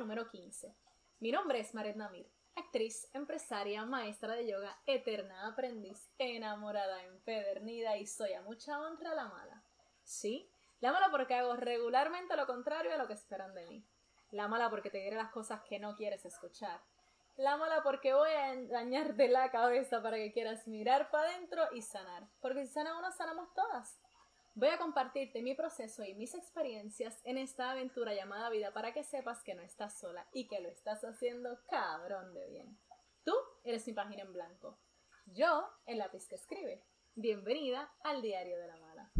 número 15. Mi nombre es Maret Namir, actriz, empresaria, maestra de yoga, eterna aprendiz, enamorada, empedernida y soy a mucha honra la mala. Sí, la mala porque hago regularmente lo contrario a lo que esperan de mí. La mala porque te diré las cosas que no quieres escuchar. La mala porque voy a dañarte la cabeza para que quieras mirar para adentro y sanar. Porque si sana uno, sanamos todas. Voy a compartirte mi proceso y mis experiencias en esta aventura llamada vida para que sepas que no estás sola y que lo estás haciendo cabrón de bien. Tú eres mi página en blanco. Yo, el lápiz que escribe. Bienvenida al Diario de la Mala.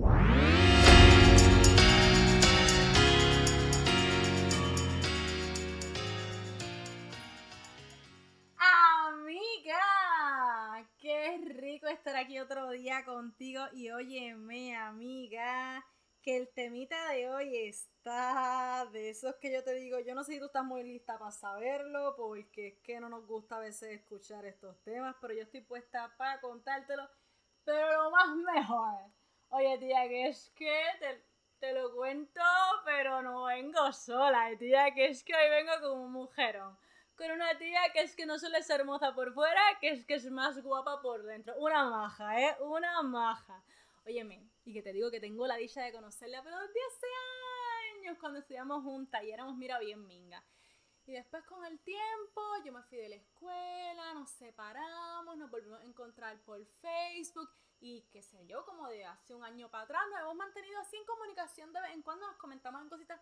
Amiga, rico estar aquí otro día contigo y óyeme, amiga, que el temita de hoy está de esos que yo te digo, yo no sé si tú estás muy lista para saberlo, porque es que no nos gusta a veces escuchar estos temas, pero yo estoy puesta para contártelo, pero lo más mejor. Oye, tía, que es que te, te lo cuento, pero no vengo sola, tía, que es que hoy vengo como un mujerón con una tía que es que no suele ser hermosa por fuera, que es que es más guapa por dentro. Una maja, ¿eh? Una maja. Óyeme, y que te digo que tengo la dicha de conocerla, pero desde hace años cuando estudiamos juntas y éramos, mira, bien minga. Y después con el tiempo yo me fui de la escuela, nos separamos, nos volvimos a encontrar por Facebook y qué sé yo, como de hace un año para atrás, nos hemos mantenido así en comunicación de vez en cuando, nos comentamos en cositas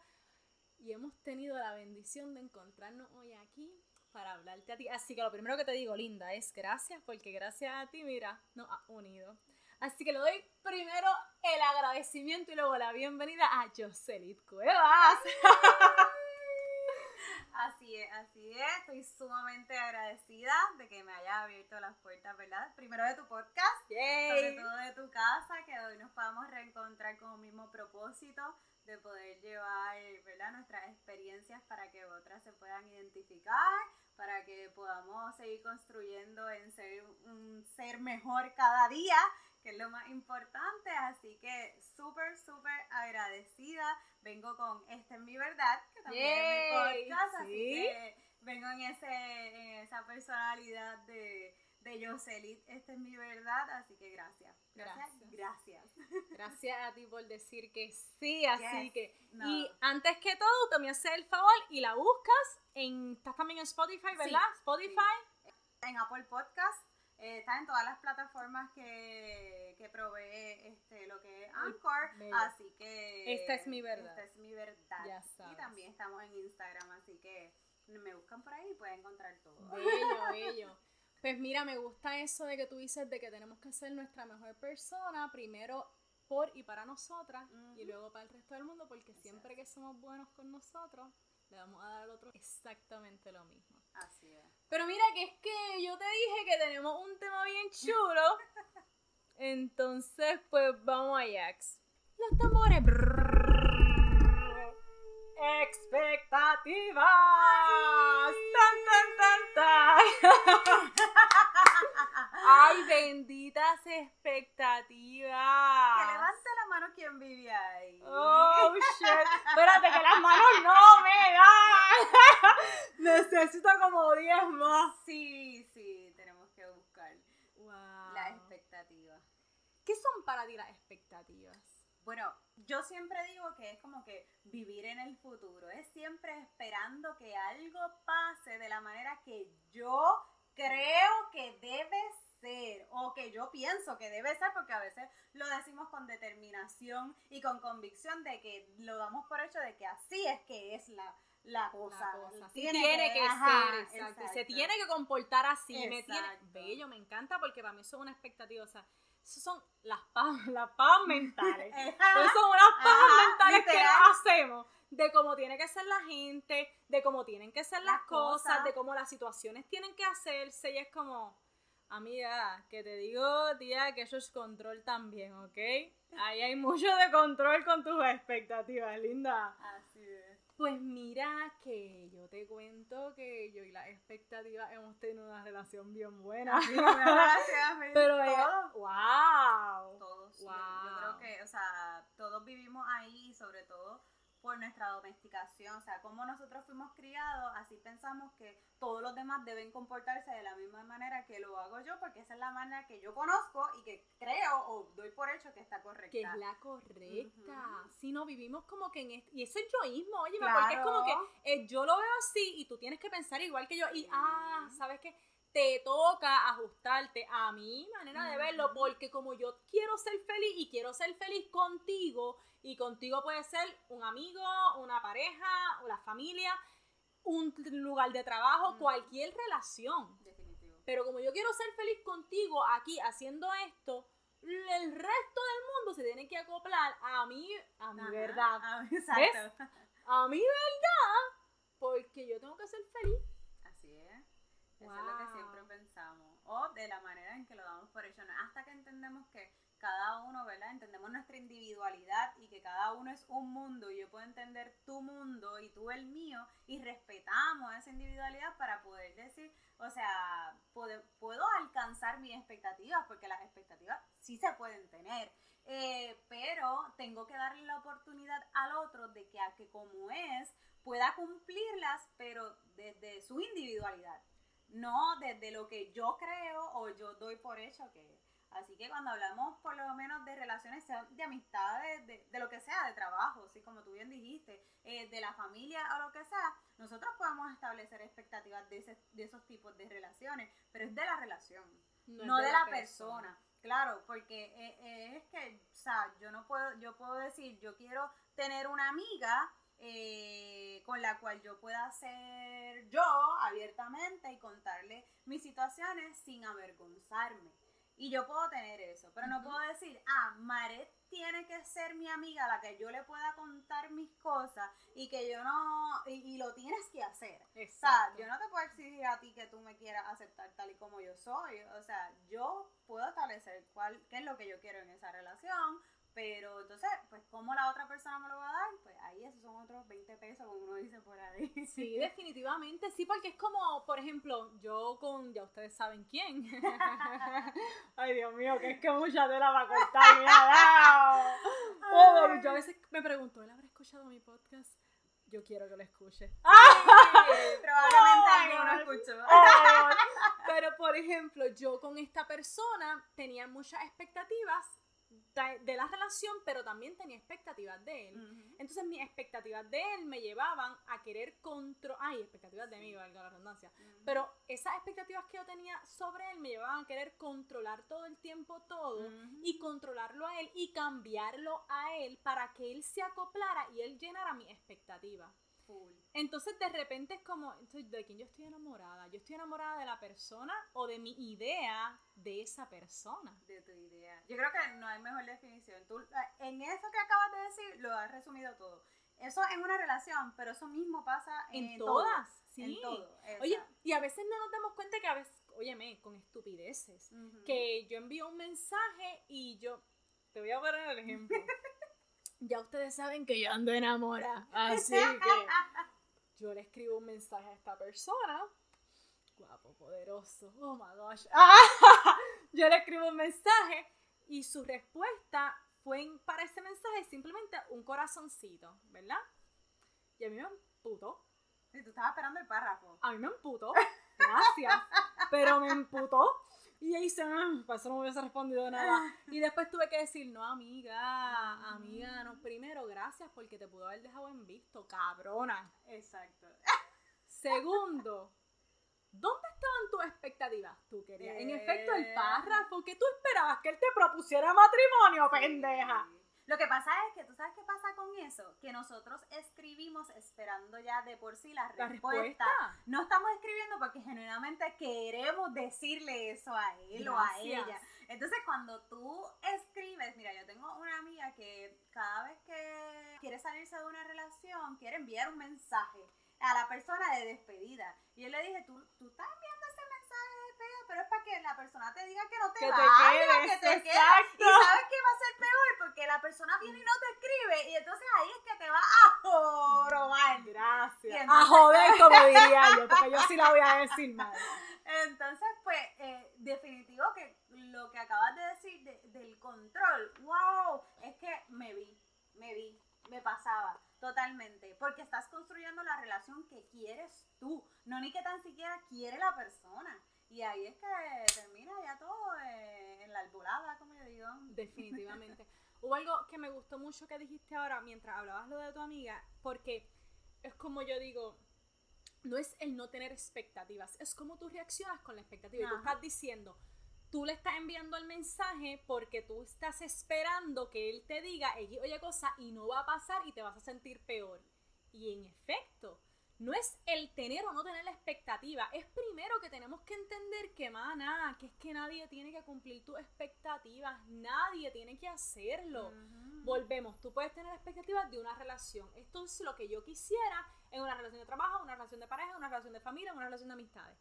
y hemos tenido la bendición de encontrarnos hoy aquí para hablarte a ti. Así que lo primero que te digo, linda, es gracias, porque gracias a ti, mira, nos ha unido. Así que le doy primero el agradecimiento y luego la bienvenida a Jocelit Cuevas. Así es, así es. Estoy sumamente agradecida de que me hayas abierto las puertas, ¿verdad? Primero de tu podcast, sobre todo de tu casa, que hoy nos podamos reencontrar con un mismo propósito de poder llevar, ¿verdad? Nuestras experiencias para que otras se puedan identificar, para que podamos seguir construyendo en ser un ser mejor cada día, que es lo más importante. Así que súper, súper agradecida. Vengo con Este es mi verdad, que también es mi podcast, así que vengo en, ese, en esa personalidad de, de Jocelit. Esta es mi verdad, así que gracias. Gracias. Gracias. Gracias a ti por decir que sí, así que. Y antes que todo, tú me haces el favor y la buscas en. Estás también en Spotify, ¿verdad? Spotify. En Apple Podcast. Eh, está en todas las plataformas que, que provee este, lo que es Anchor. Así que. Esta es mi verdad. Esta es mi verdad. Ya sabes. Y también estamos en Instagram, así que me buscan por ahí y pueden encontrar todo. Bello, bello. Pues mira, me gusta eso de que tú dices de que tenemos que ser nuestra mejor persona, primero por y para nosotras y luego para el resto del mundo, porque siempre que somos buenos con nosotros, le vamos a dar al otro exactamente lo mismo. Así es. Pero mira que es que yo te dije que tenemos un tema bien chulo. Entonces, pues vamos a Jax. Los tambores. Expectativas. Tan, tan, tan, tan. Ay, benditas expectativas. Que levante la mano quien vive ahí. Oh, shit. Espérate, que las manos no me dan. Necesito como 10 más. Sí, sí, tenemos que buscar Wow. las expectativas. ¿Qué son para ti las expectativas? Bueno, yo siempre digo que es como que vivir en el futuro, es siempre esperando que algo pase de la manera que yo creo que debe ser o que yo pienso que debe ser porque a veces lo decimos con determinación y con convicción de que lo damos por hecho de que así es que es la, la cosa. La cosa. Sí, Tiene tiene, que, ajá, ser, exacto. Se tiene que comportar así. Me tiene, bello, me encanta porque para mí eso es una expectativa. O sea, eso son las paz, las paz mentales. Esas son unas pajas Ajá, mentales que literal. hacemos de cómo tiene que ser la gente, de cómo tienen que ser las, Las cosas, cosas. de cómo las situaciones tienen que hacerse. Y es como, amiga, que te digo, tía, que eso es control también, ¿ok? Ahí hay mucho de control con tus expectativas, linda. Así. Pues mira que yo te cuento que yo y las expectativas hemos tenido una relación bien buena. Gracias, Pero todos. ella, wow. todos. Yo- Yo, Wow. creo que, o sea, todos vivimos ahí, sobre todo por nuestra domesticación, o sea, como nosotros fuimos criados, así pensamos que todos los demás deben comportarse de la misma manera que lo hago yo, porque esa es la manera que yo conozco y que creo o doy por hecho que está correcta. Que es la correcta. Si no, vivimos como que en esto, y eso es yoísmo, oye, porque es como que eh, yo lo veo así y tú tienes que pensar igual que yo, y ah, ¿sabes qué? Te toca ajustarte a mi manera de verlo, porque como yo quiero ser feliz y quiero ser feliz contigo, y contigo puede ser un amigo, una pareja, la familia, un lugar de trabajo, cualquier relación. Definitivo. Pero como yo quiero ser feliz contigo aquí haciendo esto, el resto del mundo se tiene que acoplar a mí, a mi verdad. A, exacto. a mi verdad, porque yo tengo que ser feliz. Eso es lo que siempre pensamos. O de la manera en que lo damos por hecho. Hasta que entendemos que cada uno, ¿verdad? Entendemos nuestra individualidad y que cada uno es un mundo y yo puedo entender tu mundo y tú el mío y respetamos esa individualidad para poder decir, o sea, puedo, puedo alcanzar mis expectativas porque las expectativas sí se pueden tener. Eh, pero tengo que darle la oportunidad al otro de que a que como es pueda cumplirlas, pero desde su individualidad, no desde lo que yo creo o yo doy por hecho que. Así que cuando hablamos por lo menos de relaciones, de amistades, de, de, lo que sea, de trabajo, ¿sí? como tú bien dijiste, eh, de la familia o lo que sea, nosotros podemos establecer expectativas de, ese, de esos tipos de relaciones, pero es de la relación, no, de, la, persona. Claro, porque eh, eh, es que, o sea, yo no puedo, yo puedo decir, yo quiero tener una amiga con la cual yo pueda ser yo y contarle mis situaciones sin avergonzarme. Y yo puedo tener eso, pero no puedo decir, ah, Maret tiene que ser mi amiga a la que yo le pueda contar mis cosas y que yo no, y, lo tienes que hacer. O sea, yo no te puedo exigir a ti que tú me quieras aceptar tal y como yo soy. O sea, yo puedo establecer cuál, qué es lo que yo quiero en esa relación, pero entonces, pues, ¿cómo la otra persona me lo va a dar? Pues ahí esos son otros 20 pesos, como uno dice por ahí. Sí, definitivamente, sí, porque es como, por ejemplo, yo con, ya ustedes saben quién. Ay, Dios mío, que es que mucha tela va a cortar, mira, oh, Yo a veces me pregunto, ¿él habrá escuchado mi podcast? Yo quiero que lo escuche. probablemente alguien lo escuchó. pero, por ejemplo, yo con esta persona tenía muchas expectativas de la relación, pero también tenía expectativas de él. Entonces mis expectativas de él me llevaban a querer controlar, ay, expectativas de mí, valga la redundancia, pero esas expectativas que yo tenía sobre él me llevaban a querer controlar todo el tiempo todo y controlarlo a él y cambiarlo a él para que él se acoplara y él llenara mi expectativa. Entonces de repente es como, ¿de quién yo estoy enamorada? ¿Yo estoy enamorada de la persona o de mi idea de esa persona? De tu idea. Yo creo que no hay mejor definición. Tú, en eso que acabas de decir, lo has resumido todo. Eso en una relación, pero eso mismo pasa en, todas. Sí. En todo. Oye, y a veces no nos damos cuenta que a veces, óyeme, con estupideces, que yo envío un mensaje y yo, te voy a poner el ejemplo. ya ustedes saben que yo ando enamorada. Así que yo le escribo un mensaje a esta persona. Guapo, poderoso. Oh my gosh. yo le escribo un mensaje y su respuesta fue para ese mensaje simplemente un corazoncito, ¿verdad? Y a mí me emputó. Y tú estabas esperando el párrafo. A mí me emputó. Gracias. pero me emputó y ahí se, ah, para eso no me hubiese respondido nada. Y después tuve que decir, no, amiga, amiga, no, primero, gracias porque te pudo haber dejado en visto, cabrona. Exacto. Segundo, ¿dónde estaban tus expectativas? Tú querías, en efecto, el párrafo, que tú esperabas que él te propusiera matrimonio, pendeja. Lo que pasa es que, ¿tú sabes qué pasa con eso? Que nosotros escribimos esperando ya de por sí la respuesta. No estamos escribiendo porque genuinamente queremos decirle eso a él o a ella. Entonces, cuando tú escribes, mira, yo tengo una amiga que cada vez que quiere salirse de una relación, quiere enviar un mensaje a la persona de despedida. Y yo le dije, tú, tú estás enviando ese pero es para que la persona te diga que no te, que vayas, que te quedes. Y sabes que va a ser peor porque la persona viene y no te escribe y entonces ahí es que te va a jorobar. Gracias. a joder, como diría yo, porque yo sí la voy a decir mal. Entonces, pues, eh, definitivo que lo que acabas de decir del control, wow, es que me vi, me vi, me pasaba totalmente, porque estás construyendo la relación que quieres tú, no ni que tan siquiera quiere la persona. Y ahí es que termina ya todo eh, en la albolada, como yo digo. Definitivamente. Hubo algo que me gustó mucho que dijiste ahora mientras hablabas lo de tu amiga, porque es como yo digo, no es el no tener expectativas, es como tú reaccionas con la expectativa. Y tú estás diciendo, tú le estás enviando el mensaje porque tú estás esperando que él te diga oye cosa y no va a pasar y te vas a sentir peor. Y en efecto, no es el tener o no tener la expectativa, es primero que tenemos que entender que, mana, que es que nadie tiene que cumplir tus expectativas, nadie tiene que hacerlo. Volvemos, tú puedes tener expectativas de una relación. Esto es lo que yo quisiera en una relación de trabajo, una relación de pareja, una relación de familia, una relación de amistades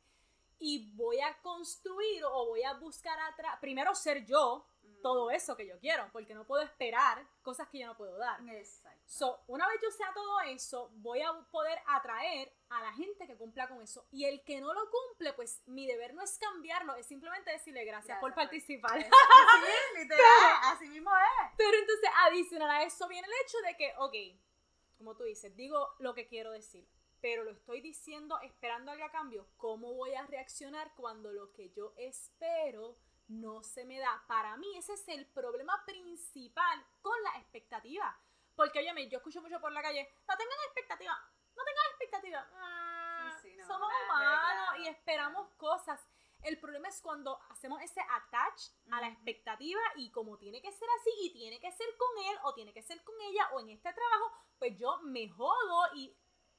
y voy a construir o voy a buscar atrás, primero ser yo. Todo eso que yo quiero, porque no puedo esperar cosas que yo no puedo dar. Exacto. So, una vez yo sea todo eso, voy a poder atraer a la gente que cumpla con eso. Y el que no lo cumple, pues mi deber no es cambiarlo, es simplemente decirle gracias, por participar. Sí, literal, así mismo es. Pero entonces, adicional a eso viene el hecho de que, ok, como tú dices, digo lo que quiero decir pero lo estoy diciendo esperando algo a cambio. ¿Cómo voy a reaccionar cuando lo que yo espero no se me da? Para mí ese es el problema principal con la expectativa. Porque, oye, yo escucho mucho por la calle, no tengan expectativa, no tengan expectativa. Ah, somos humanos y esperamos cosas. El problema es cuando hacemos ese attach a la expectativa y como tiene que ser así y tiene que ser con él o tiene que ser con ella o en este trabajo, pues yo me jodo y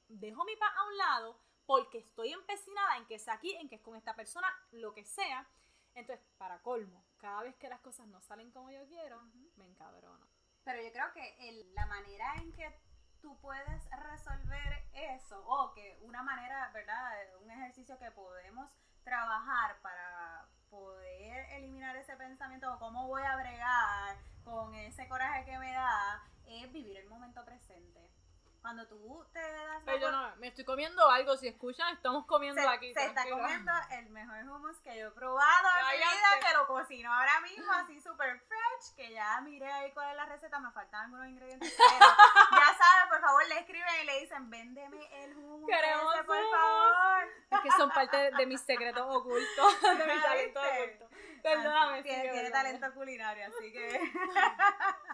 dejo mi paz a un lado porque estoy empecinada en que es aquí, en que es con esta persona, lo que sea. Entonces, para colmo, cada vez que las cosas no salen como yo quiero, me encabrono. Pero yo creo que la manera en que tú puedes resolver eso, o que una manera, ¿verdad? Un ejercicio que podemos trabajar para poder eliminar ese pensamiento o cómo voy a bregar con ese coraje que me da, es vivir el momento presente cuando tú te das Pero yo no, me estoy comiendo algo, si escuchan, estamos comiendo aquí. Se está comiendo el mejor hummus que yo he probado en mi vida, que lo cocino ahora mismo, así super fresh, que ya miré ahí cuál es la receta, me faltan algunos ingredientes. ya saben, por favor, le escriben y le dicen, véndeme el hummus Queremos ese, por favor. Es que son parte de, mis secretos ocultos, de mi talento oculto. Perdóname. Tiene, tiene talento culinario, así que...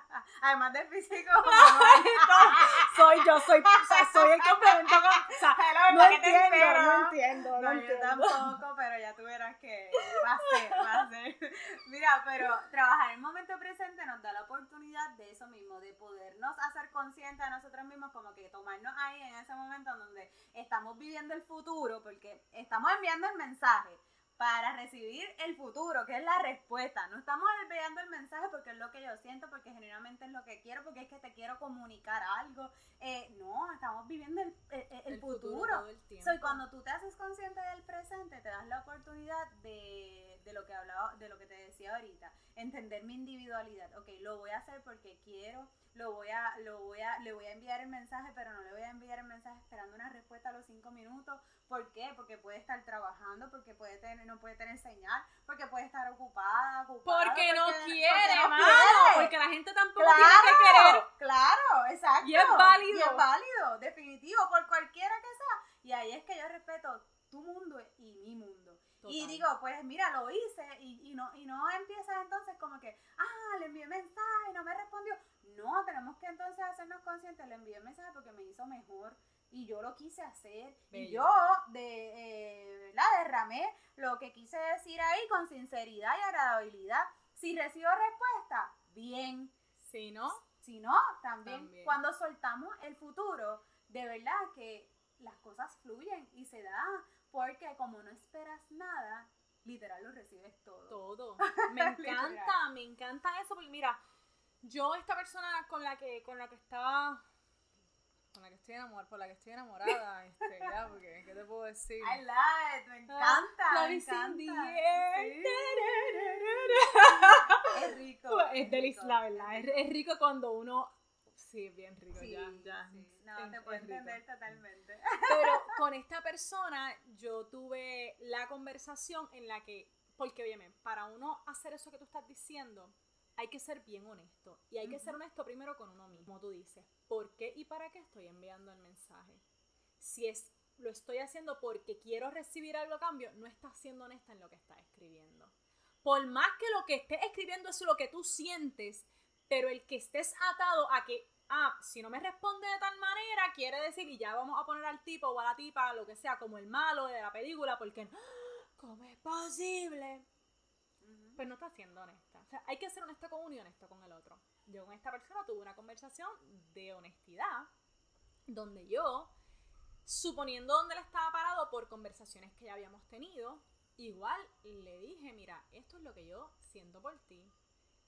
Además de físico. soy yo, soy, o sea, soy el complemento con. O sea, no, entiendo, no entiendo, no, entiendo. Yo tampoco, pero ya tú verás que va a ser, va a ser. Mira, pero trabajar en el momento presente nos da la oportunidad de eso mismo, de podernos hacer conscientes de nosotros mismos, como que tomarnos ahí en ese momento en donde estamos viviendo el futuro, porque estamos enviando el mensaje para recibir el futuro, que es la respuesta. No estamos enviando el mensaje porque es lo que yo siento, porque generalmente es lo que quiero, porque es que te quiero comunicar algo. Eh, no, estamos viviendo el, el, futuro. Soy cuando tú te haces consciente del presente, te das la oportunidad de, de lo que hablaba, de lo que te decía ahorita, entender mi individualidad. Ok, lo voy a hacer porque quiero lo voy a, lo voy a, le voy a enviar el mensaje, pero no le voy a enviar el mensaje esperando una respuesta a los cinco minutos. ¿Por qué? Porque puede estar trabajando, porque puede tener, no puede tener señal, porque puede estar ocupada, ocupada porque, no quiere, porque porque la gente tampoco tiene que querer. Claro, exacto. Y es válido. Y es válido, definitivo, por cualquiera que sea. Y ahí es que yo respeto tu mundo y mi mundo. Y digo, pues mira, lo hice y, y, no, y no empiezas entonces como que, ah, le envié mensaje, no me respondió. No, tenemos que entonces hacernos conscientes, le envié mensaje porque me hizo mejor y yo lo quise hacer. Y yo de, eh, derramé lo que quise decir ahí con sinceridad y agradabilidad. Si recibo respuesta, bien. Si no, si no, también, cuando soltamos el futuro, de verdad que las cosas fluyen y se da, porque como no esperas nada, literal lo recibes todo. Todo. Me encanta, me encanta eso, porque mira, yo esta persona con la que con la que estaba con la que estoy enamorada, por la que estoy enamorada, este, ya, porque ¿qué te puedo decir? I love it, me encanta, ah, me encanta. Es rico. Es, delicioso, la verdad, es, rico cuando uno Sí, es bien rico, ya, ya. No, te puedo entender totalmente. Pero con esta persona yo tuve la conversación en la que, porque óyeme, para uno hacer eso que tú estás diciendo, hay que ser bien honesto. Y hay que ser honesto primero con uno mismo, como tú dices. ¿Por qué y para qué estoy enviando el mensaje? Si es lo estoy haciendo porque quiero recibir algo a cambio, no estás siendo honesta en lo que estás escribiendo. Por más que lo que estés escribiendo es lo que tú sientes, pero el que estés atado a que, ah, si no me responde de tal manera, quiere decir, y ya vamos a poner al tipo o a la tipa, lo que sea, como el malo de la película, porque, ¿cómo es posible? Pues no está siendo honesta. O sea, hay que ser honesta con uno y honesto con el otro. Yo con esta persona tuve una conversación de honestidad, donde yo, suponiendo dónde él estaba parado por conversaciones que ya habíamos tenido, igual le dije, mira, esto es lo que yo siento por ti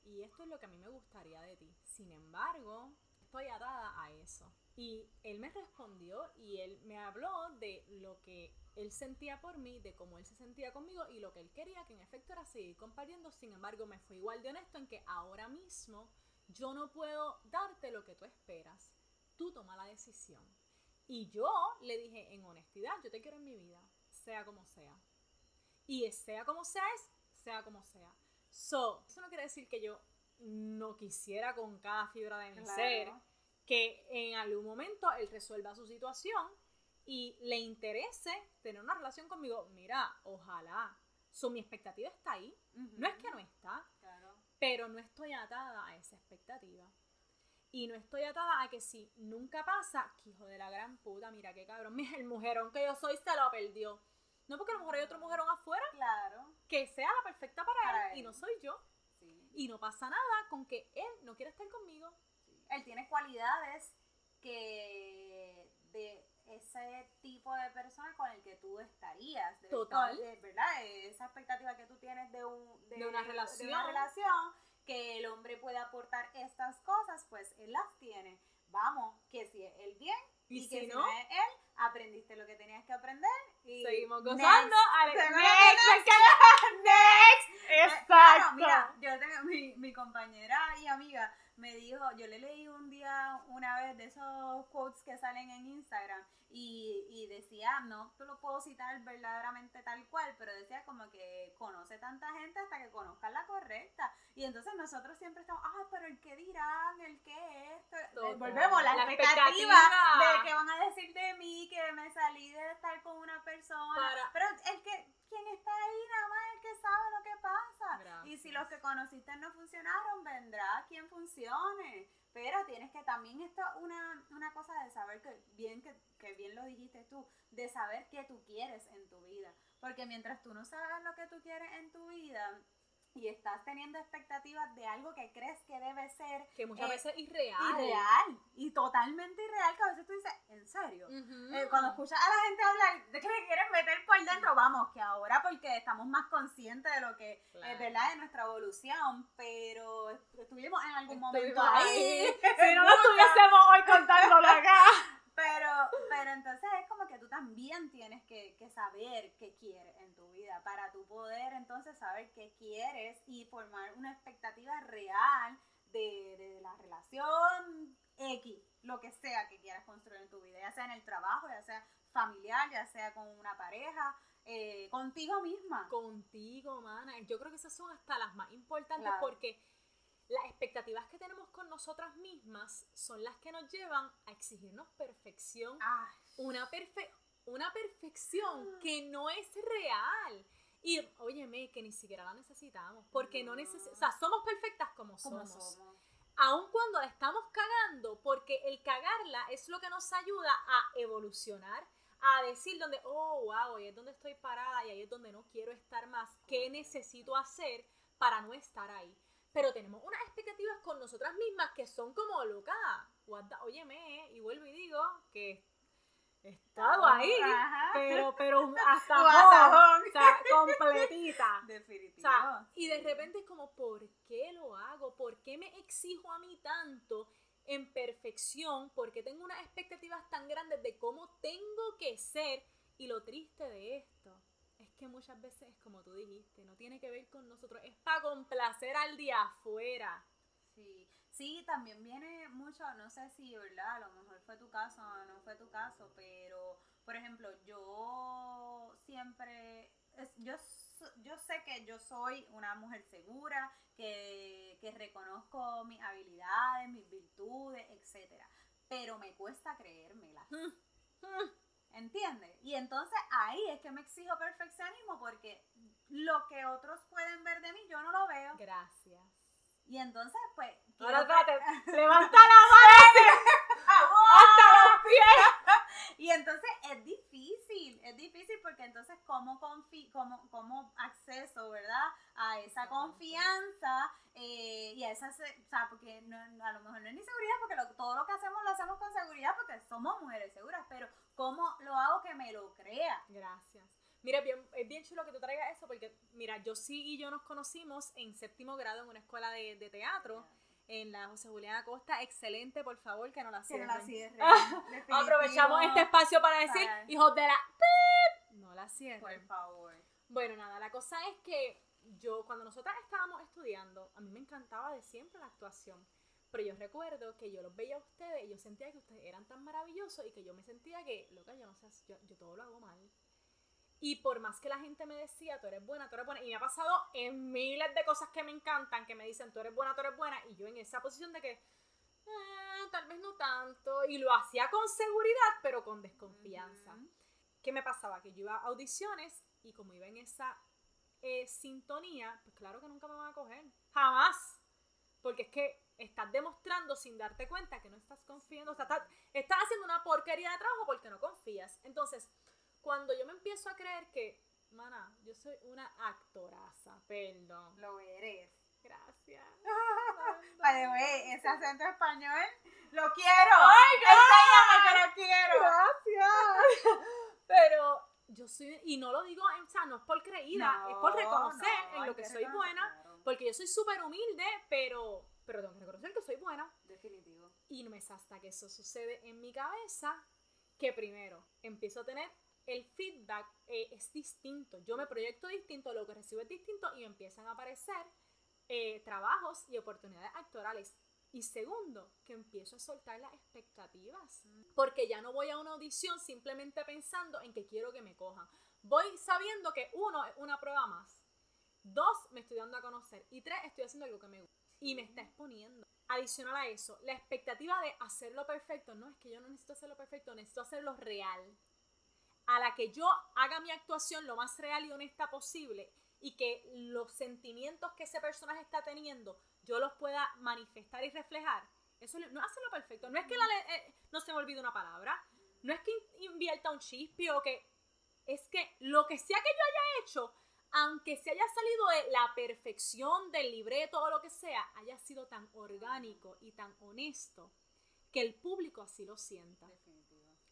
y esto es lo que a mí me gustaría de ti. Sin embargo, estoy atada a eso. Y él me respondió y él me habló de lo que él sentía por mí, de cómo él se sentía conmigo y lo que él quería, que en efecto era seguir compartiendo. Sin embargo, me fue igual de honesto en que ahora mismo yo no puedo darte lo que tú esperas. Tú toma la decisión. Y yo le dije en honestidad, yo te quiero en mi vida, sea como sea. Y sea como sea sea como sea. So, eso no quiere decir que yo no quisiera con cada fibra de mi ser que en algún momento él resuelva su situación y le interese tener una relación conmigo. Mira, ojalá. So, mi expectativa está ahí. No es que no está, pero no estoy atada a esa expectativa. Y no estoy atada a que si nunca pasa, que hijo de la gran puta, mira qué cabrón, mira, el mujerón que yo soy se lo perdió. No porque a lo mejor hay otro mujerón afuera. Claro. Que sea la perfecta para, él, y no soy yo. Y no pasa nada con que él no quiera estar conmigo. Él tiene cualidades que de ese tipo de persona con el que tú estarías. Total. ¿Verdad? Esa expectativa que tú tienes de, un, de, una relación. de una relación, que el hombre puede aportar estas cosas, pues él las tiene. Vamos, que si es él bien y, que si no es él, aprendiste lo que tenías que aprender y seguimos gozando. Next, next, next, Exacto. mira, yo tengo mi, mi compañera y amiga me dijo, yo le leí un día una vez de esos quotes que salen en Instagram y, y decía, no te lo puedo citar verdaderamente tal cual, pero decía como que conoce tanta gente hasta que conozcan la correcta. Y entonces nosotros siempre estamos, ah, pero el que dirán, el que esto. Volvemos, la, la expectativa, de que van a decir de mí, que me salí de estar con una persona. Pero el que, quien está ahí nada más el que sabe lo que pasa. Y si los que conociste no funcionaron, vendrá quien funcione. Pero tienes que también esto una, una cosa de saber que bien que, que bien lo dijiste tú, de saber qué tú quieres en tu vida. Porque mientras tú no sabes lo que tú quieres en tu vida, y estás teniendo expectativas de algo que crees que debe ser que muchas eh, veces es irreal. irreal y totalmente irreal que a veces tú dices en serio eh, cuando escuchas a la gente hablar de que le quieren meter por dentro vamos que ahora porque estamos más conscientes de lo que es verdad de nuestra evolución pero estuvimos en algún momento ahí, si no lo estuviésemos hoy contándolo acá pero, pero entonces es como que tú también tienes que, que, saber qué quieres en tu vida para tu poder entonces saber qué quieres y formar una expectativa real de, de, la relación X, lo que sea que quieras construir en tu vida, ya sea en el trabajo, ya sea familiar, ya sea con una pareja, eh, contigo misma. Contigo, mana. Yo creo que esas son hasta las más importantes porque las expectativas que tenemos con nosotras mismas son las que nos llevan a exigirnos perfección. Una, perfe una perfección ah. que no es real. Y óyeme, que ni siquiera la necesitamos. Porque no, necesitamos. O sea, somos perfectas como, somos. somos. Aun cuando la estamos cagando, porque el cagarla es lo que nos ayuda a evolucionar, a decir donde, oh, wow, ahí es donde estoy parada y ahí es donde no quiero estar más. ¿Qué necesito hacer para no estar ahí? Pero tenemos unas expectativas con nosotras mismas que son como locas. Óyeme, y vuelvo y digo que he estado ahí, pero, pero hasta o sea, completita. Definitivamente. y de repente es como, ¿por qué lo hago? ¿Por qué me exijo a mí tanto en perfección? ¿Por qué tengo unas expectativas tan grandes de cómo tengo que ser? Y lo triste de esto es que muchas veces, como tú dijiste, no tiene que ver con nosotros, es para complacer al día afuera. Sí, sí, también viene mucho, no sé si, ¿verdad? A lo mejor fue tu caso o no fue tu caso, pero, por ejemplo, yo siempre, yo yo sé que yo soy una mujer segura, que, que reconozco mis habilidades, mis virtudes, etcétera, pero me cuesta creérmela. ¿Entiendes? Y entonces ahí es que me exijo perfeccionismo porque lo que otros pueden ver de mí, yo no lo veo. Gracias. Y entonces, pues. Ahora espérate, levanta la mano hasta los pies. Y entonces es difícil, es difícil porque entonces, ¿cómo, confi cómo, cómo acceso, verdad? A esa confianza eh, y a esa. O sea, porque no, a lo mejor no es ni seguridad, porque todo lo que hacemos lo hacemos con seguridad porque somos mujeres seguras, pero ¿cómo lo hago que me lo crea? Gracias. Mira, bien, es bien chulo que tú traigas eso porque, mira, yo sí y yo nos conocimos en séptimo grado en una escuela de, de teatro. En la José Julián Acosta, excelente, por favor, que no la cierren. Que no la cierren. Aprovechamos este espacio para decir, hijos de la... No la cierren. Por favor. Bueno, nada, la cosa es que yo, cuando nosotras estábamos estudiando, a mí me encantaba de siempre la actuación. Pero yo recuerdo que yo los veía a ustedes y yo sentía que ustedes eran tan maravillosos y que yo me sentía que, loca, yo no sé, yo, yo todo lo hago mal. Y por más que la gente me decía, tú eres buena, tú eres buena, y me ha pasado en miles de cosas que me encantan, que me dicen, tú eres buena, tú eres buena, y yo en esa posición de que, eh, tal vez no tanto, y lo hacía con seguridad, pero con desconfianza. ¿Qué me pasaba? Que yo iba a audiciones y como iba en esa eh, sintonía, pues claro que nunca me van a coger. Jamás. Porque es que estás demostrando sin darte cuenta que no estás confiando, o sea, estás, estás haciendo una porquería de trabajo porque no confías. Entonces, cuando yo me empiezo a creer que, mana, yo soy una actoraza, perdón. Lo eres. Gracias. Vale, güey, ese acento español, lo quiero. ¡Ay, Enséñame que lo quiero. Gracias. Pero yo soy, y no lo digo, o sea, no es por creída, es por reconocer en lo que, soy buena, porque yo soy súper humilde, pero, pero tengo que reconocer que soy buena. Definitivo. Y no es hasta que eso sucede en mi cabeza que primero empiezo a tener el feedback eh, es distinto. Yo me proyecto distinto, lo que recibo es distinto y empiezan a aparecer eh, trabajos y oportunidades actorales. Y segundo, que empiezo a soltar las expectativas. Porque ya no voy a una audición simplemente pensando en que quiero que me cojan. Voy sabiendo que uno es una prueba más. Dos, me estoy dando a conocer. Y tres, estoy haciendo algo que me gusta. Y me está exponiendo. Adicional a eso, la expectativa de hacerlo perfecto. No, es que yo no necesito hacerlo perfecto, necesito hacerlo real a la que yo haga mi actuación lo más real y honesta posible y que los sentimientos que ese personaje está teniendo yo los pueda manifestar y reflejar, eso no es hacerlo perfecto. No es que la eh, no se me olvide una palabra, no es que invierta un chispio que es que lo que sea que yo haya hecho, aunque se haya salido de la perfección del libreto o lo que sea, haya sido tan orgánico y tan honesto que el público así lo sienta.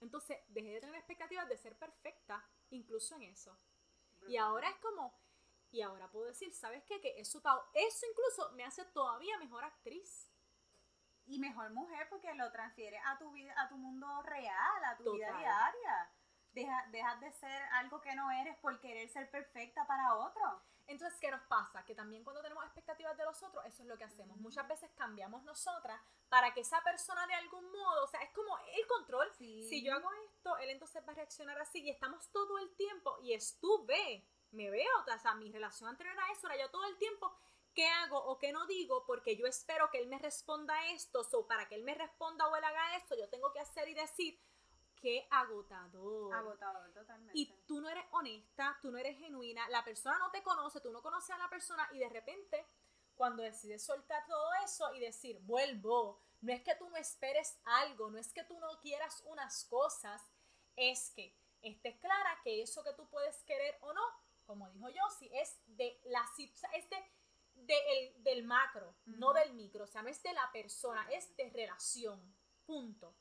Entonces dejé de tener expectativas de ser perfecta, incluso en eso. Y ahora es como, y ahora puedo decir, ¿sabes qué? Que eso, eso incluso me hace todavía mejor actriz. Y mejor mujer porque lo transfiere a tu vida, a tu mundo real, a tu vida diaria. Deja, dejas de ser algo que no eres por querer ser perfecta para otro. Entonces, ¿qué nos pasa? Que también cuando tenemos expectativas de los otros, eso es lo que hacemos. Muchas veces cambiamos nosotras para que esa persona de algún modo, o sea, es como el control. Si yo hago esto, él entonces va a reaccionar así y estamos todo el tiempo y estuve, me veo, o sea, mi relación anterior a eso era yo todo el tiempo qué hago o qué no digo porque yo espero que él me responda esto, o para que él me responda o él haga esto, yo tengo que hacer y decir qué agotador. Agotador, totalmente. Y tú no eres honesta, tú no eres genuina, la persona no te conoce, tú no conoces a la persona y de repente cuando decides soltar todo eso y decir, vuelvo, no es que tú no esperes algo, no es que tú no quieras unas cosas, es que estés clara que eso que tú puedes querer o no, como dijo yo, si es de la es de, del macro, no del micro, o sea, no es de la persona, es de relación, punto.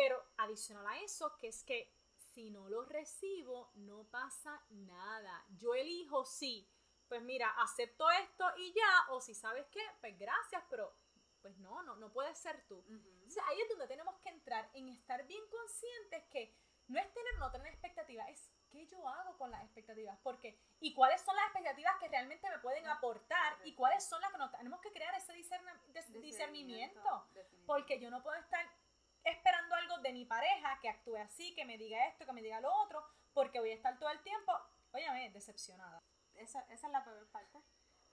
Pero adicional a eso, que es que si no lo recibo, no pasa nada. Yo elijo sí, pues mira, acepto esto y ya, o si sabes qué, pues gracias, pero pues no, no, no puedes ser tú. ahí es donde tenemos que entrar en estar bien conscientes que no es tener no tener expectativas, es qué yo hago con las expectativas, porque y cuáles son las expectativas que realmente me pueden aportar y cuáles son las que no tenemos que crear ese discernimiento, porque yo no puedo estar esperando de mi pareja que actúe así, que me diga esto, que me diga lo otro, porque voy a estar todo el tiempo, óyame, decepcionada. esa, esa es la peor parte.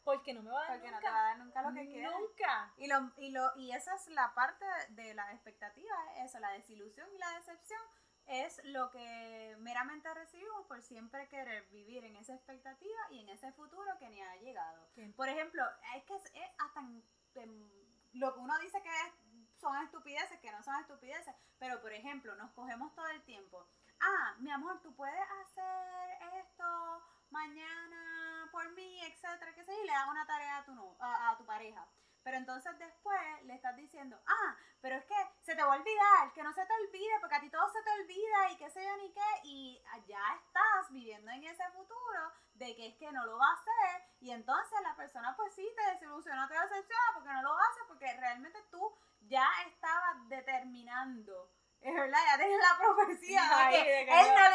Porque no me va a dar Porque nunca. no te va a dar nunca lo que quieres. Nunca. Y, lo, y, lo, y esa es la parte de la expectativa, eso, la desilusión y la decepción es lo que meramente recibimos por siempre querer vivir en esa expectativa y en ese futuro que ni ha llegado. ¿Qué? Por ejemplo, es que es, es hasta en- en lo que uno dice que es- son estupideces, que no son estupideces, pero por ejemplo, nos cogemos todo el tiempo. Ah, mi amor, tú puedes hacer esto mañana por mí, etcétera, que sé, y le das una tarea a tu, no- a, a tu pareja. Pero entonces después le estás diciendo, ah, pero es que se te va a olvidar, que no se te olvide, porque a ti todo se te olvida y qué sé yo ni qué, y ya estás viviendo en ese futuro de que es que no lo va a hacer, y entonces la persona pues sí te desilusiona, te decepciona porque no lo hace, porque realmente tú ya estabas determinando. Es verdad, ya tienes la profecía de Ay, que de que él no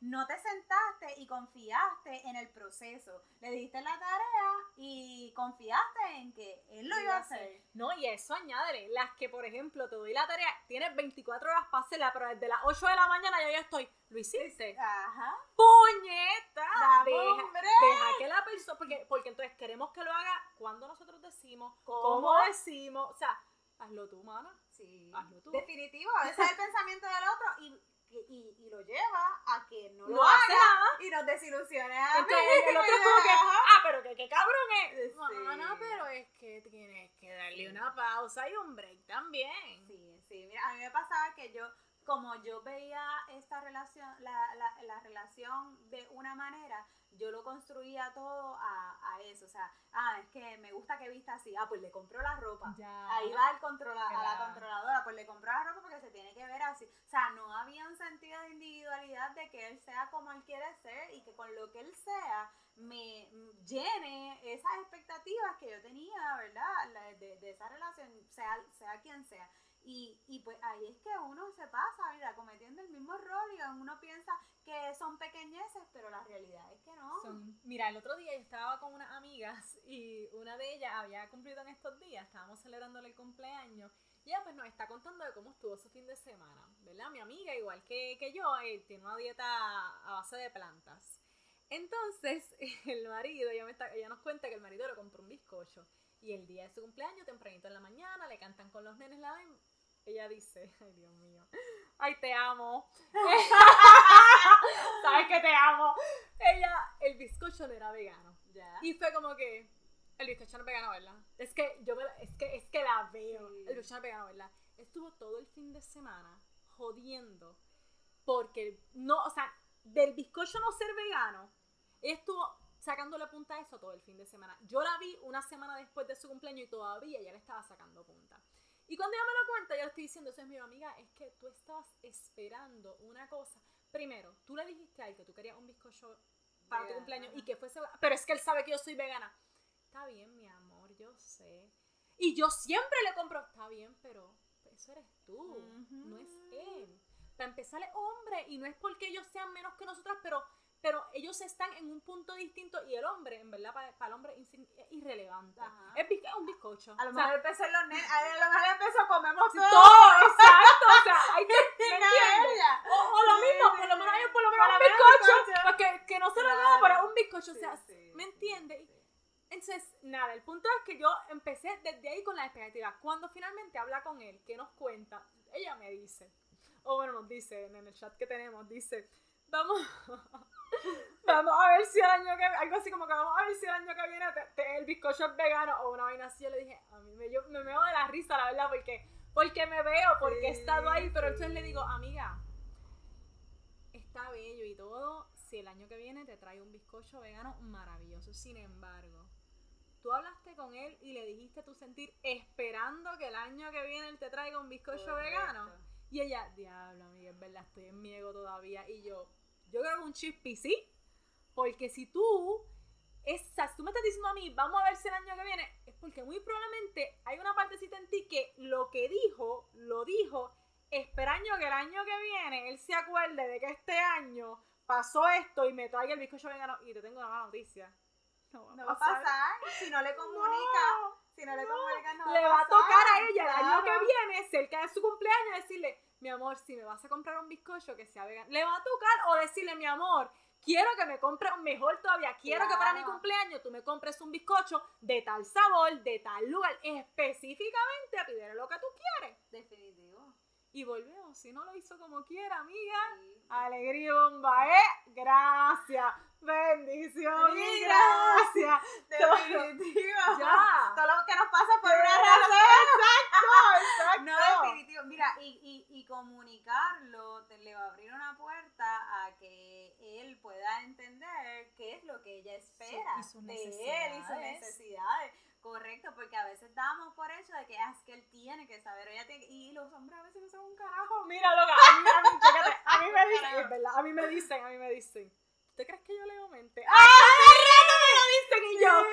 No te sentaste y confiaste en el proceso. Le diste la tarea y confiaste en que él lo iba a hacer. No, y eso añádele. Las que, por ejemplo, te doy la tarea, tienes 24 horas para hacerla, pero desde las 8 de la mañana ya yo estoy. Lo hiciste. Ajá. ¡Puñeta! ¡Dame, Deja, deja que la persona. Porque, porque entonces queremos que lo haga cuando nosotros decimos, ¿Cómo? cómo decimos. O sea, hazlo tú, mana. Sí. Hazlo tú. Definitivo, ese es el pensamiento del otro y, y, y lo lleva a que no, No lo hace haga y nos desilusione a Entonces, el otro es como que, ah, pero que qué cabrón es. Sí. Mana, pero es que tienes que darle una pausa y un break también. Sí, sí, mira, a mí me pasaba que yo, como yo veía esta relación, la, la, la relación de una manera, yo lo construía todo a, a eso, o sea, ah, es que me gusta que vista así, ah, pues le compro la ropa. Ya. Ahí va el controla, a la controladora, pues le compró la ropa porque se tiene que ver así. O sea, no había un sentido de individualidad de que él sea como él quiere ser y que con lo que él sea me llene esas expectativas que yo tenía, ¿verdad? De, de esa relación, sea, sea quien sea. Y, y pues ahí es que uno se pasa, vida, cometiendo el mismo error y uno piensa que son pequeñeces, pero la realidad es que no. Mira, el otro día yo estaba con unas amigas y una de ellas había cumplido en estos días, estábamos celebrándole el cumpleaños y ella pues nos está contando de cómo estuvo su fin de semana, ¿verdad? Mi amiga, igual que, que yo, eh, tiene una dieta a base de plantas. Entonces, el marido, ella nos cuenta que el marido le compró un bizcocho y el día de su cumpleaños, tempranito en la mañana, le cantan con los nenes la ven. Ella dice, ay Dios mío, ay te amo. Sabes que te amo. Ella, el bizcocho no era vegano. Ya. Y fue como que, el bizcocho no es vegano, ¿verdad? Es que yo me es que, es que la veo. Sí. El bizcocho no es vegano, ¿verdad? Estuvo todo el fin de semana jodiendo porque no, o sea, del bizcocho no ser vegano, ella estuvo sacándole punta a eso todo el fin de semana. Yo la vi una semana después de su cumpleaños y todavía ella le estaba sacando punta. Y cuando ella me lo cuenta, yo le estoy diciendo, eso es mi amiga, es que tú estabas esperando una cosa. Primero, tú le dijiste a él que tú querías un bizcocho para tu Vegano, cumpleaños y que fuese, pero es que él sabe que yo soy vegana. Está bien, mi amor, yo sé. Y yo siempre le compro, está bien, pero eso eres tú, no es él. Para empezar, es hombre y no es porque ellos sean menos que nosotras, pero, pero ellos están en un punto distinto y el hombre, en verdad, para, el hombre es irrelevante. Ajá. Es, un bizcocho. A lo mejor empezó en los nenes, a lo mejor empezó comemos todo. todo, exacto. O sea, hay que. O, o lo mismo, por lo menos hay por lo menos Por un bizcocho, bizcocho. porque que no se lo Claro. haga, pero es un bizcocho, o sea, Sí, ¿me entiendes? sí. Entonces, nada, el punto es que yo empecé desde ahí con la expectativa. Cuando finalmente habla con él, que nos cuenta, ella me dice, o bueno, nos dice en el chat que tenemos, dice, vamos, vamos a ver si el año que algo así como que vamos a ver si el año que viene te- el bizcocho es vegano o una vaina así. Yo le dije, a mí me, yo, me veo de la risa, la verdad, porque, porque me veo, porque he estado ahí, pero entonces le digo, amiga, está bello y todo, si el año que viene te trae un bizcocho vegano, maravilloso. Sin embargo, tú hablaste con él y le dijiste tu sentir esperando que el año que viene él te traiga un bizcocho vegano. Y ella, diablo, amiga, es verdad, estoy en mi ego todavía. Y yo, yo creo que un chispi sí. Porque si tú, esas, tú me estás diciendo a mí, vamos a ver si el año que viene, es porque muy probablemente hay una partecita en ti que lo que dijo, lo dijo, esperando que el año que viene él se acuerde de que este año pasó esto y me traiga el bizcocho vegano. Y te tengo una mala noticia. No va a No va a pasar. Si no le comunica, No. si no le no. comunica, no le va va a tocar a ella el año Claro. que viene, cerca de su cumpleaños, decirle, mi amor, si me vas a comprar un bizcocho que sea vegano, le va a tocar o decirle, mi amor, quiero que me compres mejor todavía, quiero que para mi Claro. cumpleaños tú me compres un bizcocho de tal sabor, de tal lugar, específicamente a pedir lo que tú quieres. Definitivo. Y volvemos, si no lo hizo como quiera, amiga. Sí. Alegría bomba, ¿eh? Gracias. Bendición y. Todo- Definitivo. Ya. Todo lo que nos pasa por una Exacto, razón. exacto. No, definitivo. Mira, y, y, y comunicarlo te le va a abrir una puerta a que él pueda entender qué es lo que ella espera y sus de él y sus necesidades. Correcto, porque a veces damos por hecho de que "Ah, es que él tiene que saber, ella tiene que- y los hombres a veces no saben un carajo. Mira, loca, a mí, a mí, chécate, a mí me dicen, Carajo. es verdad, a mí me dicen, a mí me dicen, ¿usted crees que yo leo mente? ¡Ah! ¡Ay, qué rato me lo dicen! Y yo,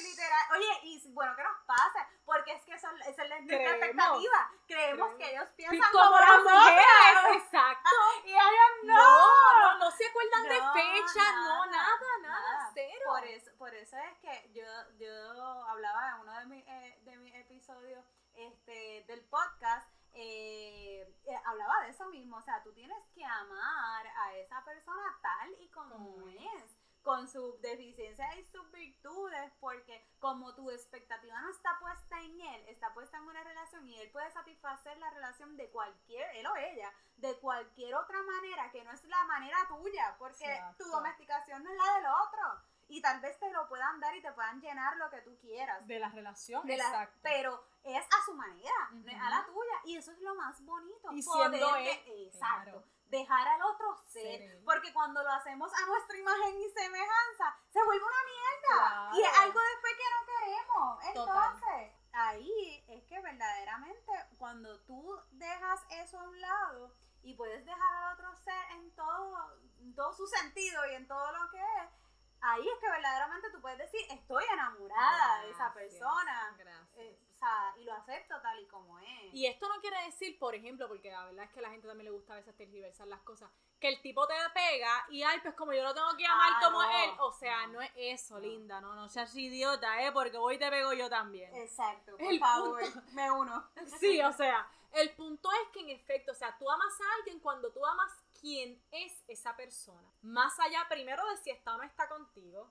Sí, literal. Oye, y bueno, ¿qué nos pasa? Porque es que eso, esa es la nuestra expectativa. Creemos Creemos. que ellos "Sí, piensan como las mujeres, exacto. Y ellos no. No, no, no se acuerdan de fecha, no, nada, nada, nada, nada. cero. Por eso, por eso es que yo, yo hablaba en uno de mis, eh, de mis episodios este, del podcast, eh, eh, hablaba de eso mismo, o sea, tú tienes que amar a esa persona tal y como es, con sus deficiencias y sus virtudes, porque como tu expectativa no está puesta en él, está puesta en una relación y él puede satisfacer la relación de cualquier, él o ella, de cualquier otra manera que no es la manera tuya, porque Exacto. tu domesticación no es la del otro. Y tal vez te lo puedan dar y te puedan llenar lo que tú quieras. De la relación, De la- exacto. pero es a su manera, no es a la tuya. Y eso es lo más bonito. Y poder siendo de- él, exacto. claro. Dejar al otro ser. Porque cuando lo hacemos a nuestra imagen y semejanza, se vuelve una mierda. Claro. Y es algo después que no queremos. Total. Entonces, ahí es que verdaderamente cuando tú dejas eso a un lado y puedes dejar al otro ser en todo, en todo su sentido y en todo lo que es, ahí es que verdaderamente tú puedes decir, estoy enamorada de esa persona. Gracias. Eh, o sea, y lo acepto tal y como es. Y esto no quiere decir, por ejemplo, porque la verdad es que a la gente también le gusta a veces tergiversar las cosas, que el tipo te pega y ay, pues como yo lo tengo que amar Ah, como no. él. O sea, No. no es eso, No. linda, no, no seas idiota, ¿eh? Porque hoy te pego yo también. Exacto, por El favor, me uno. Sí, o sea, el punto es que en efecto, o sea, tú amas a alguien cuando tú amas quién es esa persona. Más allá, primero, de si está o no está contigo.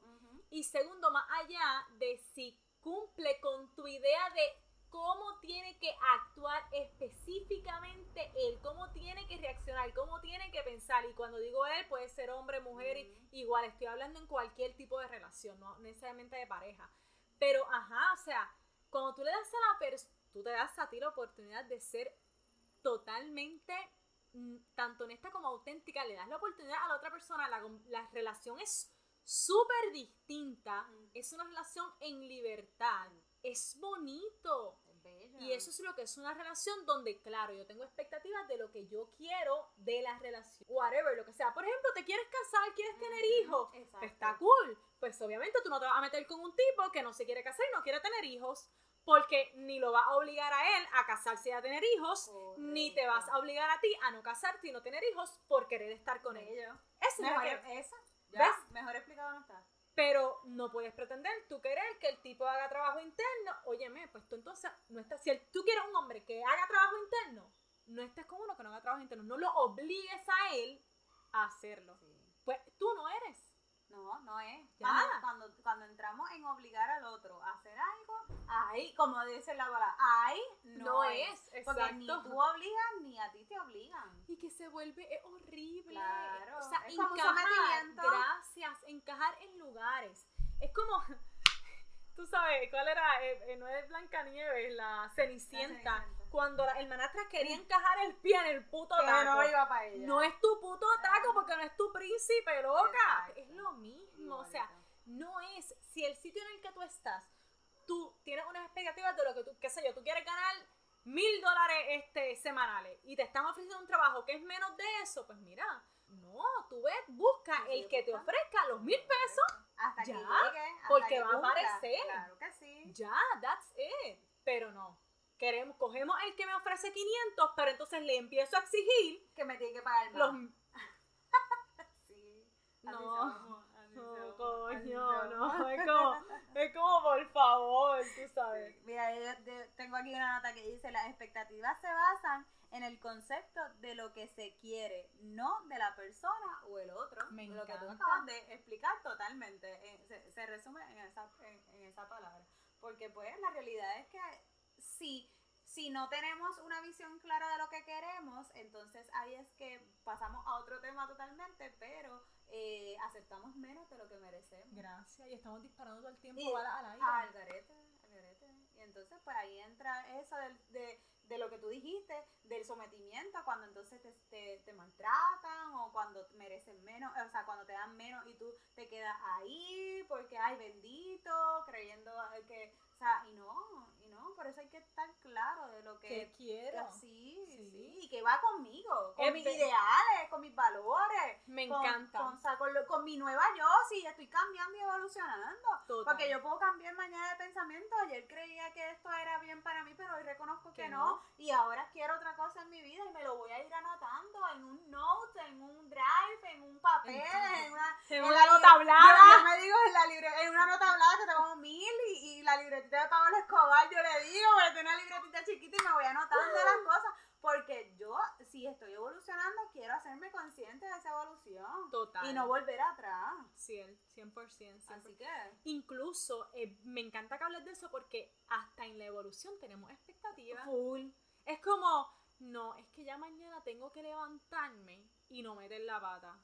Y segundo, más allá de si cumple con tu idea de cómo tiene que actuar específicamente él, cómo tiene que reaccionar, cómo tiene que pensar. Y cuando digo él, puede ser hombre, mujer, y- igual estoy hablando en cualquier tipo de relación, no necesariamente de pareja. Pero, ajá, o sea, cuando tú le das a la persona, tú te das a ti la oportunidad de ser totalmente tanto honesta como auténtica, le das la oportunidad a la otra persona, la, la relación es súper distinta, Mm. es una relación en libertad, es bonito. Es. Y eso es lo que es una relación donde, claro, yo tengo expectativas de lo que yo quiero de la relación. Whatever, lo que sea. Por ejemplo, te quieres casar, quieres tener hijos. exacto. Está cool. Pues obviamente tú no te vas a meter con un tipo que no se quiere casar y no quiere tener hijos. Porque ni lo vas a obligar a él a casarse y a tener hijos, ni te vas a obligar a ti a no casarte y no tener hijos por querer estar con él. Bello. Eso es Mejor, que- eso. ¿Ves? ¿Ves? Mejor explicado no está. Pero no puedes pretender tú querer que el tipo haga trabajo interno. Óyeme, pues tú entonces no estás. Si el- tú quieres un hombre que haga trabajo interno, no estés con uno que no haga trabajo interno. No lo obligues a él a hacerlo. Pues tú no eres. No, no es. Cuando, cuando, cuando entramos en obligar al otro a hacer algo, ahí, como dice la palabra, ahí no, No es. es, Porque ni exacto. tú obligas ni a ti te obligan. Y que se vuelve es horrible. Claro, O sea, es encajar. Gracias. Encajar en lugares. Es como. Tú sabes, ¿cuál era? Eh, eh, no es Blancanieves, la Cenicienta. La Cenicienta. Cuando la hermanastra quería encajar el pie en el puto Que taco. no iba para ella. No es tu puto taco porque no es tu príncipe, loca. Exacto. Es lo mismo. O sea, no es. Si el sitio en el que tú estás, tú tienes unas expectativas de lo que tú, qué sé yo, tú quieres ganar mil dólares este, semanales y te están ofreciendo un trabajo que es menos de eso, pues mira, no, tú ves, busca Sí, el que te ofrezca los mil pesos, hasta Ya, que llegue, hasta porque que va a aparecer. Claro que sí. ya, that's it. Pero no. Queremos, cogemos el que me ofrece 500, pero entonces le empiezo a exigir Que me tiene que pagar más. los Sí. No, somos, No, coño, no, es como, es como por favor, tú sabes. Mira, yo tengo aquí una nota que dice, las expectativas se basan en el concepto de lo que se quiere, no de la persona o el otro. Me lo que tú acabas de explicar totalmente. eh, se, se resume en esa, en, en esa palabra. Porque pues la realidad es que si, si no tenemos una visión clara de lo que queremos, entonces ahí es que pasamos a otro tema totalmente, pero eh, aceptamos menos de lo que merecemos. Gracias. Y estamos disparando todo el tiempo Y- balas al aire. Al garete, al garete. Y entonces, pues ahí entra eso del- de, de lo que tú dijiste, del sometimiento, cuando entonces te, te, te maltratan o cuando merecen menos, o sea, cuando te dan menos y tú te quedas ahí porque, ay, bendito, creyendo que, o sea, y no, por eso hay que estar claro de lo que que... quiero. Sí, Sí. y que va conmigo, con Es mis ideales, con mis valores, Me con- encanta. Con, con lo- con mi nueva yo, sí, estoy cambiando y evolucionando. Total. Porque yo puedo cambiar mañana de pensamiento. Ayer creía que esto era bien para mí, pero hoy reconozco que, Que no. no. Y ahora quiero otra cosa en mi vida y me lo voy a ir anotando en un note, en un drive, en un papel, En- en una, En una nota hablada. Yo, yo me digo en la libre, en una nota hablada que tengo mil y, y la libretita de Pablo Escobar, yo le digo, voy a tener una libretita chiquita y me voy anotando las cosas. Porque yo, si estoy evolucionando, quiero hacerme consciente de esa evolución. Total. Y no volver atrás. 100, 100%. 100%. Así que. Incluso, eh, me encanta que hables de eso porque hasta en la evolución tenemos expectativas. Full. Es como, no, es que ya mañana tengo que levantarme y no meter la pata.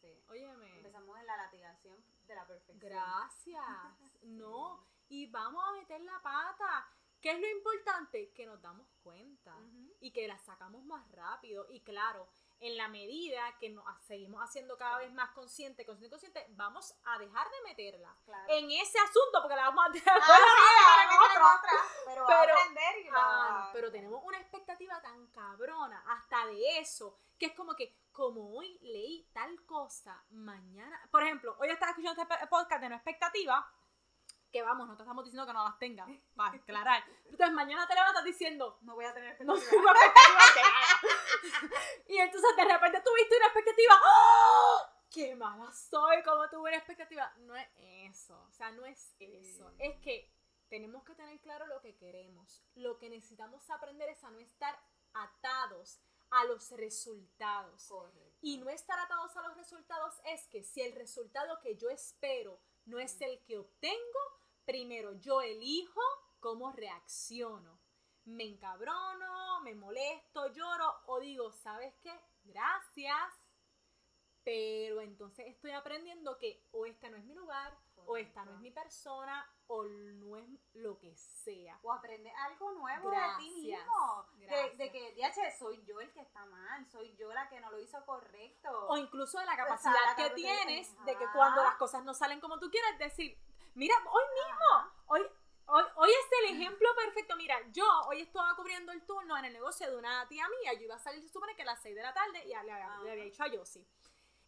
Sí. Óyeme. Empezamos en la latigación de la perfección. Gracias. No. Y vamos a meter la pata. ¿Qué es lo importante? Que nos damos cuenta y que la sacamos más rápido. Y claro, en la medida que nos seguimos haciendo cada vez más consciente, consciente, consciente, vamos a dejar de meterla Claro. en ese asunto porque la vamos a dejar Ah, sí, otro. otra, pero, aprender y la- Ah, pero tenemos una expectativa tan cabrona hasta de eso, que es como que, como hoy leí tal cosa, mañana, por ejemplo, hoy estás escuchando este podcast de no expectativa, que vamos, no te estamos diciendo que no las tengas, para aclarar. Entonces mañana te levantas diciendo, No voy a tener no tengo expectativas nada. y entonces de repente tuviste una expectativa, ¡Oh! ¡Qué mala soy! como tuve una expectativa? No es eso, o sea, no es eso. Es que tenemos que tener claro lo que queremos. Lo que necesitamos aprender es a no estar atados a los resultados. Correcto. Y no estar atados a los resultados es que si el resultado que yo espero no es el que obtengo, primero yo elijo cómo reacciono. Me encabrono, me molesto, lloro o digo, ¿sabes qué? Gracias. Pero entonces estoy aprendiendo que o esta no es mi lugar, o esta no es mi persona, o no es lo que sea. O aprende algo nuevo de ti mismo. De, que, DH, soy yo el que está mal, soy yo la que no lo hizo correcto. O incluso de la sea, capacidad la que tienes de que cuando las cosas no salen como tú quieres, decir, mira, hoy mismo, hoy, hoy, hoy es el ejemplo perfecto. Mira, yo hoy estaba cubriendo el turno en el negocio de una tía mía. Yo iba a salir, se supone que a las 6 de la tarde, y le, había- le había dicho a Yossi.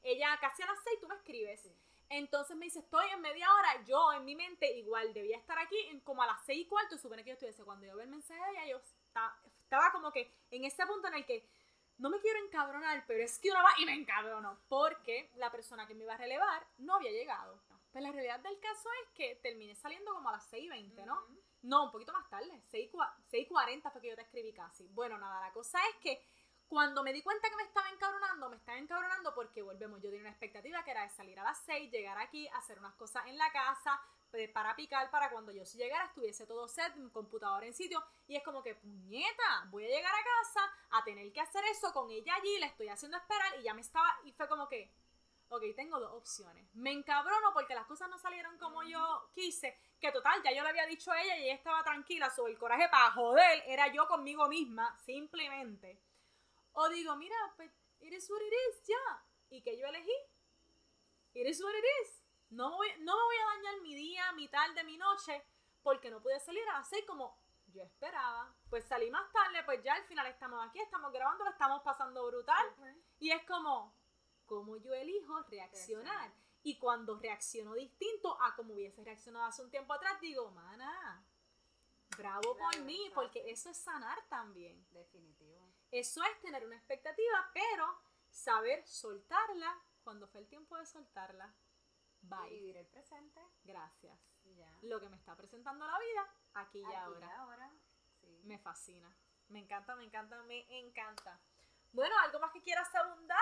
Ella casi a las 6 tú me escribes. Sí. Entonces me dice, estoy en media hora. Yo en mi mente igual debía estar aquí en como a las 6 y cuarto. Supone que yo estuviese. Cuando yo veo el mensaje de ella, yo esta- estaba como que en ese punto en el que no me quiero encabronar, pero es que uno va y me encabrono. Porque la persona que me iba a relevar no había llegado. Pues la realidad del caso es que terminé saliendo como a las 6 y 20, ¿no? Ujú. No, un poquito más tarde, 6 cua- 6.40 fue que yo te escribí casi. Bueno, nada, la cosa es que cuando me di cuenta que me estaba encabronando, me estaba encabronando porque volvemos, yo tenía una expectativa que era de salir a las 6, llegar aquí, hacer unas cosas en la casa, pues, para picar, para cuando yo si llegara estuviese todo set, mi computadora en sitio, y es como que, puñeta, voy a llegar a casa a tener que hacer eso con ella allí, la estoy haciendo esperar, y ya me estaba, y fue como que, ok, tengo dos opciones. Me encabrono porque las cosas no salieron como yo quise, que total, ya yo le había dicho a ella y ella estaba tranquila sobre el coraje para joder, era yo conmigo misma, simplemente. O digo, mira, pues, it is what it is, ya. ¿Y que yo elegí? It is what it is. No me, voy, no me voy a dañar mi día, mi tarde, mi noche, porque no pude salir a seis como yo esperaba. Pues salí más tarde, pues ya al final estamos aquí, estamos grabando, lo estamos pasando brutal. Y es como, ¿cómo yo elijo reaccionar? Y cuando reacciono distinto a como hubiese reaccionado hace un tiempo atrás, digo, mana, bravo por mí, exacto. porque eso es sanar también. Definitivo. Eso es tener una expectativa, pero saber soltarla cuando fue el tiempo de soltarla. Bye. vivir el presente. Gracias. Y ya. Lo que me está presentando la vida, aquí y Aquí ahora. y ahora. Sí. Me fascina. Me encanta, me encanta, me encanta. Bueno, ¿algo más que quieras abundar?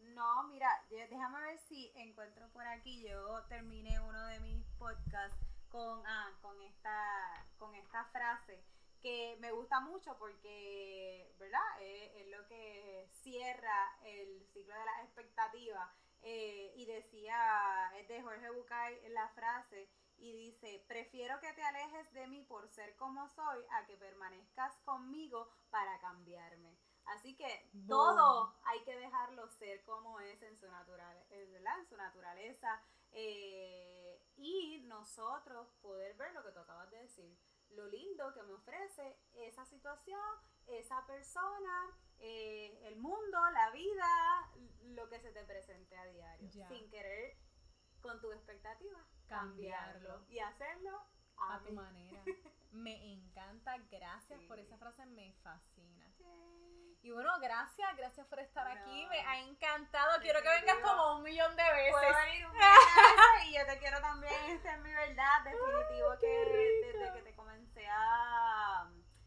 No, mira, déjame ver si encuentro por aquí. Yo terminé uno de mis podcasts con, ah, con, esta, con esta frase que me gusta mucho porque, ¿verdad? Es, es lo que cierra el ciclo de las expectativas. Eh, y decía, es de Jorge Bucay la frase, y dice, prefiero que te alejes de mí por ser como soy a que permanezcas conmigo para cambiarme. Así que Boom. todo hay que dejarlo ser como es en su, natural, eh, ¿verdad? En su naturaleza. eh, y nosotros poder ver lo que tú acabas de decir. Lo lindo que me ofrece esa situación, esa persona, eh, el mundo, la vida, lo que se te presente a diario. Ya. Sin querer, con tu expectativa, Cambiarlo. cambiarlo. Y hacerlo a, A tu manera. Me encanta, gracias Sí. por esa frase, me fascina. Yay. Y bueno, gracias, gracias por estar No. aquí, me ha encantado. Quiero que vengas como un millón de veces. Puedo venir un veces y yo te quiero también, esta es mi verdad, definitivo que desde que te comencé a,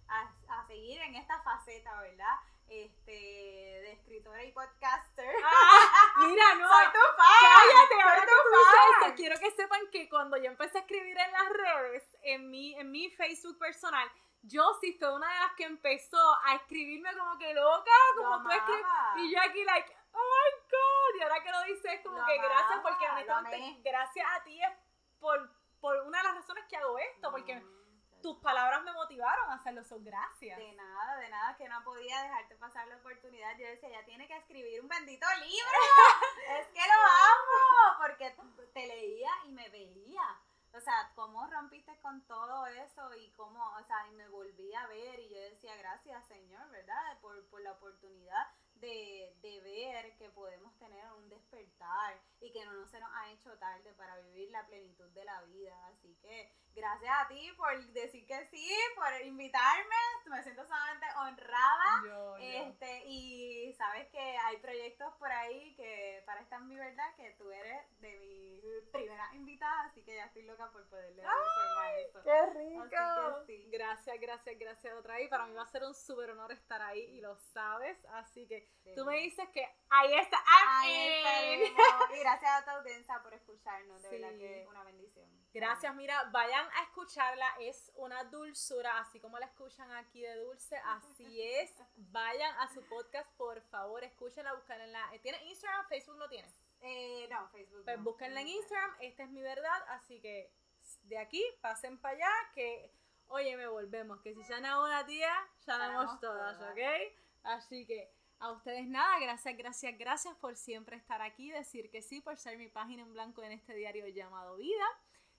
a, a seguir en esta faceta, ¿verdad? Este, de escritora y podcaster. Ah, mira, no. ¡Soy tu fan! Cállate, ahora ¡Soy que tú dices eso, quiero que sepan que cuando yo empecé a escribir en las redes, en mi, en mi Facebook personal, yo sí fue una de las que empezó a escribirme como que loca, como Lo tú escribes. Y yo aquí, like, oh my god. Y ahora que lo dices, como Lo que gracias, porque honestamente, amé. gracias a ti es por, por una de las razones que hago esto, porque No, tus palabras me motivaron a hacerlo, son gracias. De nada, de nada, que no podía dejarte pasar la oportunidad. Yo decía, ya tiene que escribir un bendito libro. es que lo amo, porque te leía y me veía. O sea, cómo rompiste con todo eso y cómo, o sea, y me volví a ver y yo decía, gracias Señor, ¿verdad? Por, por la oportunidad de, de ver que podemos tener un despertar y que no se nos ha hecho tarde para vivir la plenitud de la vida. Así que gracias a ti por decir que sí, por invitarme. Me siento sumamente honrada. Yo, yo. Este, y sabes que hay proyectos por ahí que para esta es mi verdad que tú eres de mi primera invitada, así que ya estoy loca por poderle dar forma a eso. ¡Qué rico! Sí. Gracias, gracias, gracias otra vez. Para mí va a ser un súper honor estar ahí y lo sabes. Así que tú me dices que ahí está. I'm Ahí in. Y gracias a tu audiencia por escucharnos, de Sí. verdad que una bendición. Gracias, mira, vayan a escucharla, es una dulzura, así como la escuchan aquí de dulce, así es. Vayan a su podcast, por favor, escúchenla, búsquenla en la... ¿Tiene Instagram? ¿Facebook no tiene? Eh, no, Facebook. Pues no. búsquenla en Instagram, esta es mi verdad, así que de aquí pasen para allá, que oye, me volvemos, que si sana una tía, Sanamos todas, todas. ¿ok? Así que a ustedes nada, gracias, gracias, gracias por siempre estar aquí, decir que sí, por ser mi página en blanco en este diario llamado Vida.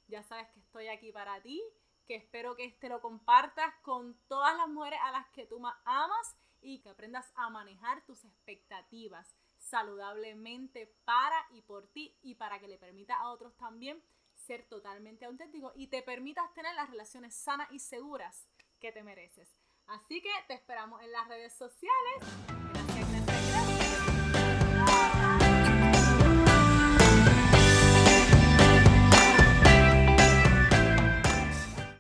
Ya sabes que estoy aquí para ti, que espero que este lo compartas con todas las mujeres a las que tú más amas y que aprendas a manejar tus expectativas saludablemente para y por ti y para que le permita a otros también ser totalmente auténtico y te permitas tener las relaciones sanas y seguras que te mereces. Así que te esperamos en las redes sociales